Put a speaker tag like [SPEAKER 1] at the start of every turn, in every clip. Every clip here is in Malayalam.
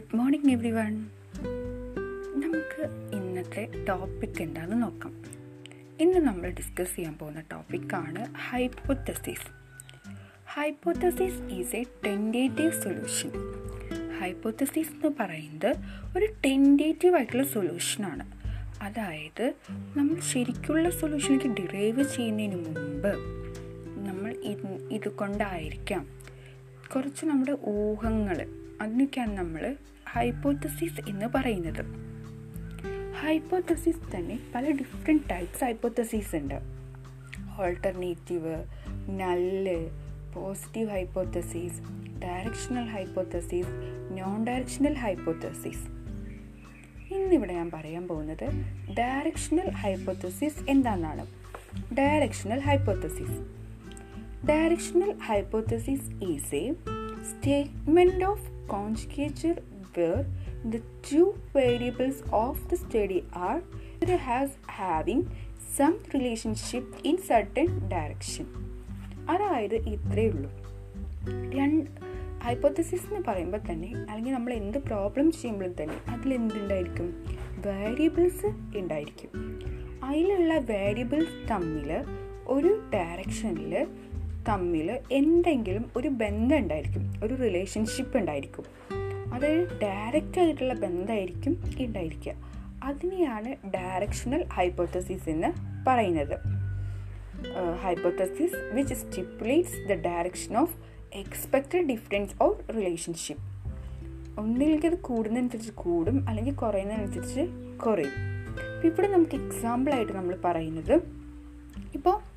[SPEAKER 1] ഗുഡ് മോർണിംഗ് എവ്രി വൺ നമുക്ക് ഇന്നത്തെ ടോപ്പിക് എന്താണെന്ന് നോക്കാം. ഇന്ന് നമ്മൾ ഡിസ്കസ് ചെയ്യാൻ പോകുന്ന ടോപ്പിക്കാണ് hypothesis hypothesis is a tentative solution hypothesis എന്ന് പറയുന്നത് ഒരു ടെൻഡേറ്റീവ് ആയിട്ടുള്ള സൊല്യൂഷനാണ് അതായത് നമ്മൾ ശരിക്കുള്ള സൊല്യൂഷനിലേക്ക് ഡിറൈവ് ചെയ്യുന്നതിന് മുമ്പ് നമ്മൾ ഇത് ഇതുകൊണ്ടായിരിക്കാം കുറച്ച് നമ്മുടെ ഊഹങ്ങൾ അതിനൊക്കെയാണ് നമ്മൾ ഹൈപ്പോത്തസിസ് എന്ന് പറയുന്നത്. ഹൈപ്പോത്തസിസ് തന്നെ പല ഡിഫറെന്റ് ടൈപ്സ് ഹൈപ്പോത്തസിസ് ഉണ്ട്. Alternative null positive hypothesis directional hypothesis non directional hypothesis ഇന്നിവിടെ ഞാൻ പറയാൻ പോകുന്നത് ഡയറക്ഷണൽ ഹൈപ്പോത്തസിസ് എന്താണെന്നാണ്. Directional hypothesis directional hypothesis is a statement of conjecture where the two variables of the study are has having some relationship in certain direction. അതായത് ഇത്രയേ ഉള്ളൂ. രണ്ട് ഹൈപ്പോത്തസിസ് എന്ന് പറയുമ്പോൾ തന്നെ അല്ലെങ്കിൽ നമ്മൾ എന്ത് പ്രോബ്ലം ചെയ്യുമ്പോഴും തന്നെ അതിൽ എന്തുണ്ടായിരിക്കും? വേരിയബിൾസ് ഉണ്ടായിരിക്കും. അതിലുള്ള വേരിയബിൾസ് തമ്മിൽ ഒരു ഡയറക്ഷനിൽ തമ്മിൽ എന്തെങ്കിലും ഒരു ബന്ധം ഉണ്ടായിരിക്കും ഒരു റിലേഷൻഷിപ്പ് ഉണ്ടായിരിക്കും. അത് ഡയറക്റ്റ് ആയിട്ടുള്ള ബന്ധമായിരിക്കും ഉണ്ടായിരിക്കുക. അതിനെയാണ് ഡയറക്ഷണൽ ഹൈപ്പോത്തസിസ് എന്ന് പറയുന്നത്. Hypothesis which stipulates the direction of expected difference or relationship ഒന്നിലേക്ക് അത് കൂടുന്നതനുസരിച്ച് കൂടും അല്ലെങ്കിൽ കുറയുന്നതനുസരിച്ച് കുറയും. ഇവിടെ നമുക്ക് എക്സാമ്പിളായിട്ട് നമ്മൾ പറയുന്നത് ഇപ്പോൾ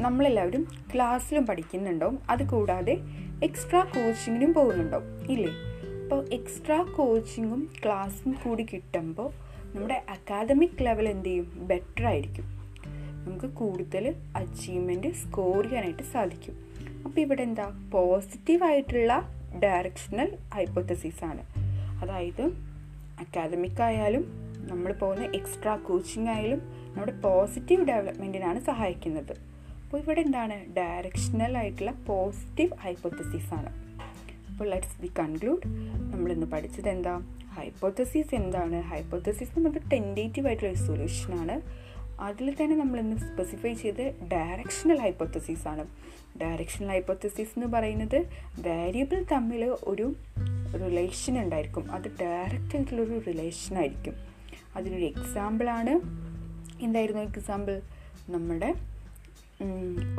[SPEAKER 1] നമ്മളെല്ലാവരും ക്ലാസ്സിലും പഠിക്കുന്നുണ്ടോ അത് കൂടാതെ എക്സ്ട്രാ കോച്ചിങ്ങിനും പോകുന്നുണ്ടോ ഇല്ലേ അപ്പോൾ എക്സ്ട്രാ കോച്ചിങ്ങും ക്ലാസ്സും കൂടി കിട്ടുമ്പോൾ നമ്മുടെ അക്കാദമിക് ലെവൽ എന്ത് ചെയ്യും? ബെറ്റർ ആയിരിക്കും. നമുക്ക് കൂടുതൽ അച്ചീവ്മെന്റ് സ്കോർ ചെയ്യാനായിട്ട് സാധിക്കും. അപ്പോൾ ഇവിടെ എന്താ? പോസിറ്റീവായിട്ടുള്ള ഡയറക്ഷണൽ ഹൈപ്പോത്തസിസ് ആണ്. അതായത് അക്കാദമിക് ആയാലും നമ്മൾ പോകുന്ന എക്സ്ട്രാ കോച്ചിങ് ആയാലും നമ്മുടെ പോസിറ്റീവ് ഡെവലപ്മെന്റിനാണ് സഹായിക്കുന്നത്. അപ്പോൾ ഇവിടെ എന്താണ്? ഡയറക്ഷണൽ ആയിട്ടുള്ള പോസിറ്റീവ് ഹൈപ്പോത്തസിസ് ആണ്. അപ്പോൾ ലെറ്റ്സ് ബി കൺക്ലൂഡ് നമ്മളിന്ന് പഠിച്ചത് എന്താ? ഹൈപ്പോത്തസിസ് എന്താണ്? ഹൈപ്പോത്തസിസ് നമുക്ക് ടെൻഡേറ്റീവ് ആയിട്ടുള്ള ഒരു സൊല്യൂഷനാണ് അതിൽ തന്നെ നമ്മൾ ഇന്ന് സ്പെസിഫൈ ചെയ്ത് ഡയറക്ഷണൽ ഹൈപ്പോത്തസിസ് ആണ്. ഡയറക്ഷണൽ ഹൈപ്പോത്തസിസ് എന്ന് പറയുന്നത് വേരിയബിൾ തമ്മിൽ ഒരു റിലേഷൻ ഉണ്ടായിരിക്കും. അത് ഡയറക്റ്റ് ആയിട്ടുള്ളൊരു റിലേഷൻ ആയിരിക്കും. അതിനൊരു എക്സാമ്പിളാണ് എന്തായിരുന്നു എക്സാമ്പിൾ നമ്മുടെ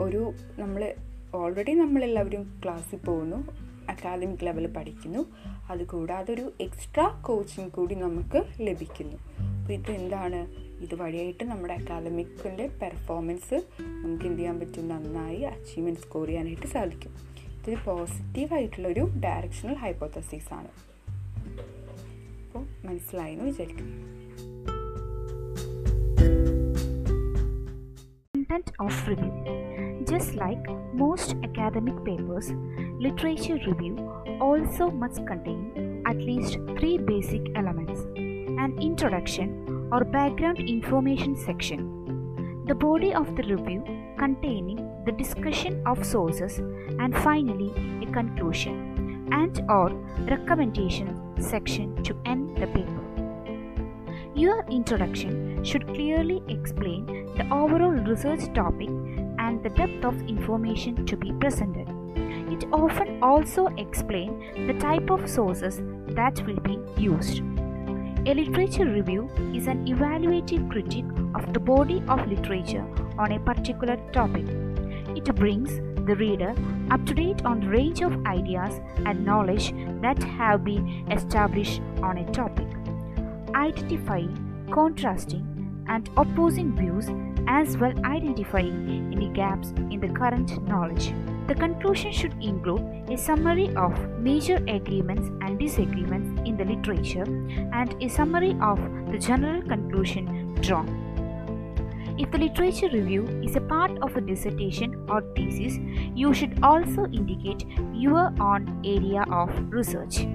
[SPEAKER 1] ഒരു നമ്മൾ ഓൾറെഡി നമ്മളെല്ലാവരും ക്ലാസ്സിൽ പോകുന്നു അക്കാദമിക് ലെവലിൽ പഠിക്കുന്നു. അതുകൂടാതെ ഒരു എക്സ്ട്രാ കോച്ചിങ് കൂടി നമുക്ക് ലഭിക്കുന്നു. അപ്പോൾ ഇത് വഴിയായിട്ട് നമ്മുടെ അക്കാദമിക്കിന്റെ പെർഫോമൻസ് നമുക്ക് എന്ത് ചെയ്യാൻ പറ്റും? നന്നായി അച്ചീവ്മെന്റ് സ്കോർ ചെയ്യാനായിട്ട് സാധിക്കും. ഇതൊരു പോസിറ്റീവായിട്ടുള്ളൊരു ഡയറക്ഷണൽ ഹൈപ്പോത്തസിസ് ആണ്. അപ്പോൾ മനസ്സിലായെന്ന് വിചാരിക്കുന്നു.
[SPEAKER 2] Content of review. Just like most academic papers, literature review also must contain at least three basic elements an introduction or background information section, the body of the review containing the discussion of sources, and finally a conclusion and or recommendation section to end the paper. Your introduction should clearly explain the overall research topic and the depth of information to be presented. It often also explains the type of sources that will be used. A literature review is an evaluative critique of the body of literature on a particular topic. It brings the reader up to date on the range of ideas and knowledge that have been established on a topic identifying, contrasting, and opposing views, as well identifying any gaps in the current knowledge. The conclusion should include a summary of major agreements and disagreements in the literature and a summary of the general conclusion drawn. If the literature review is a part of a dissertation or thesis, you should also indicate your own area of research.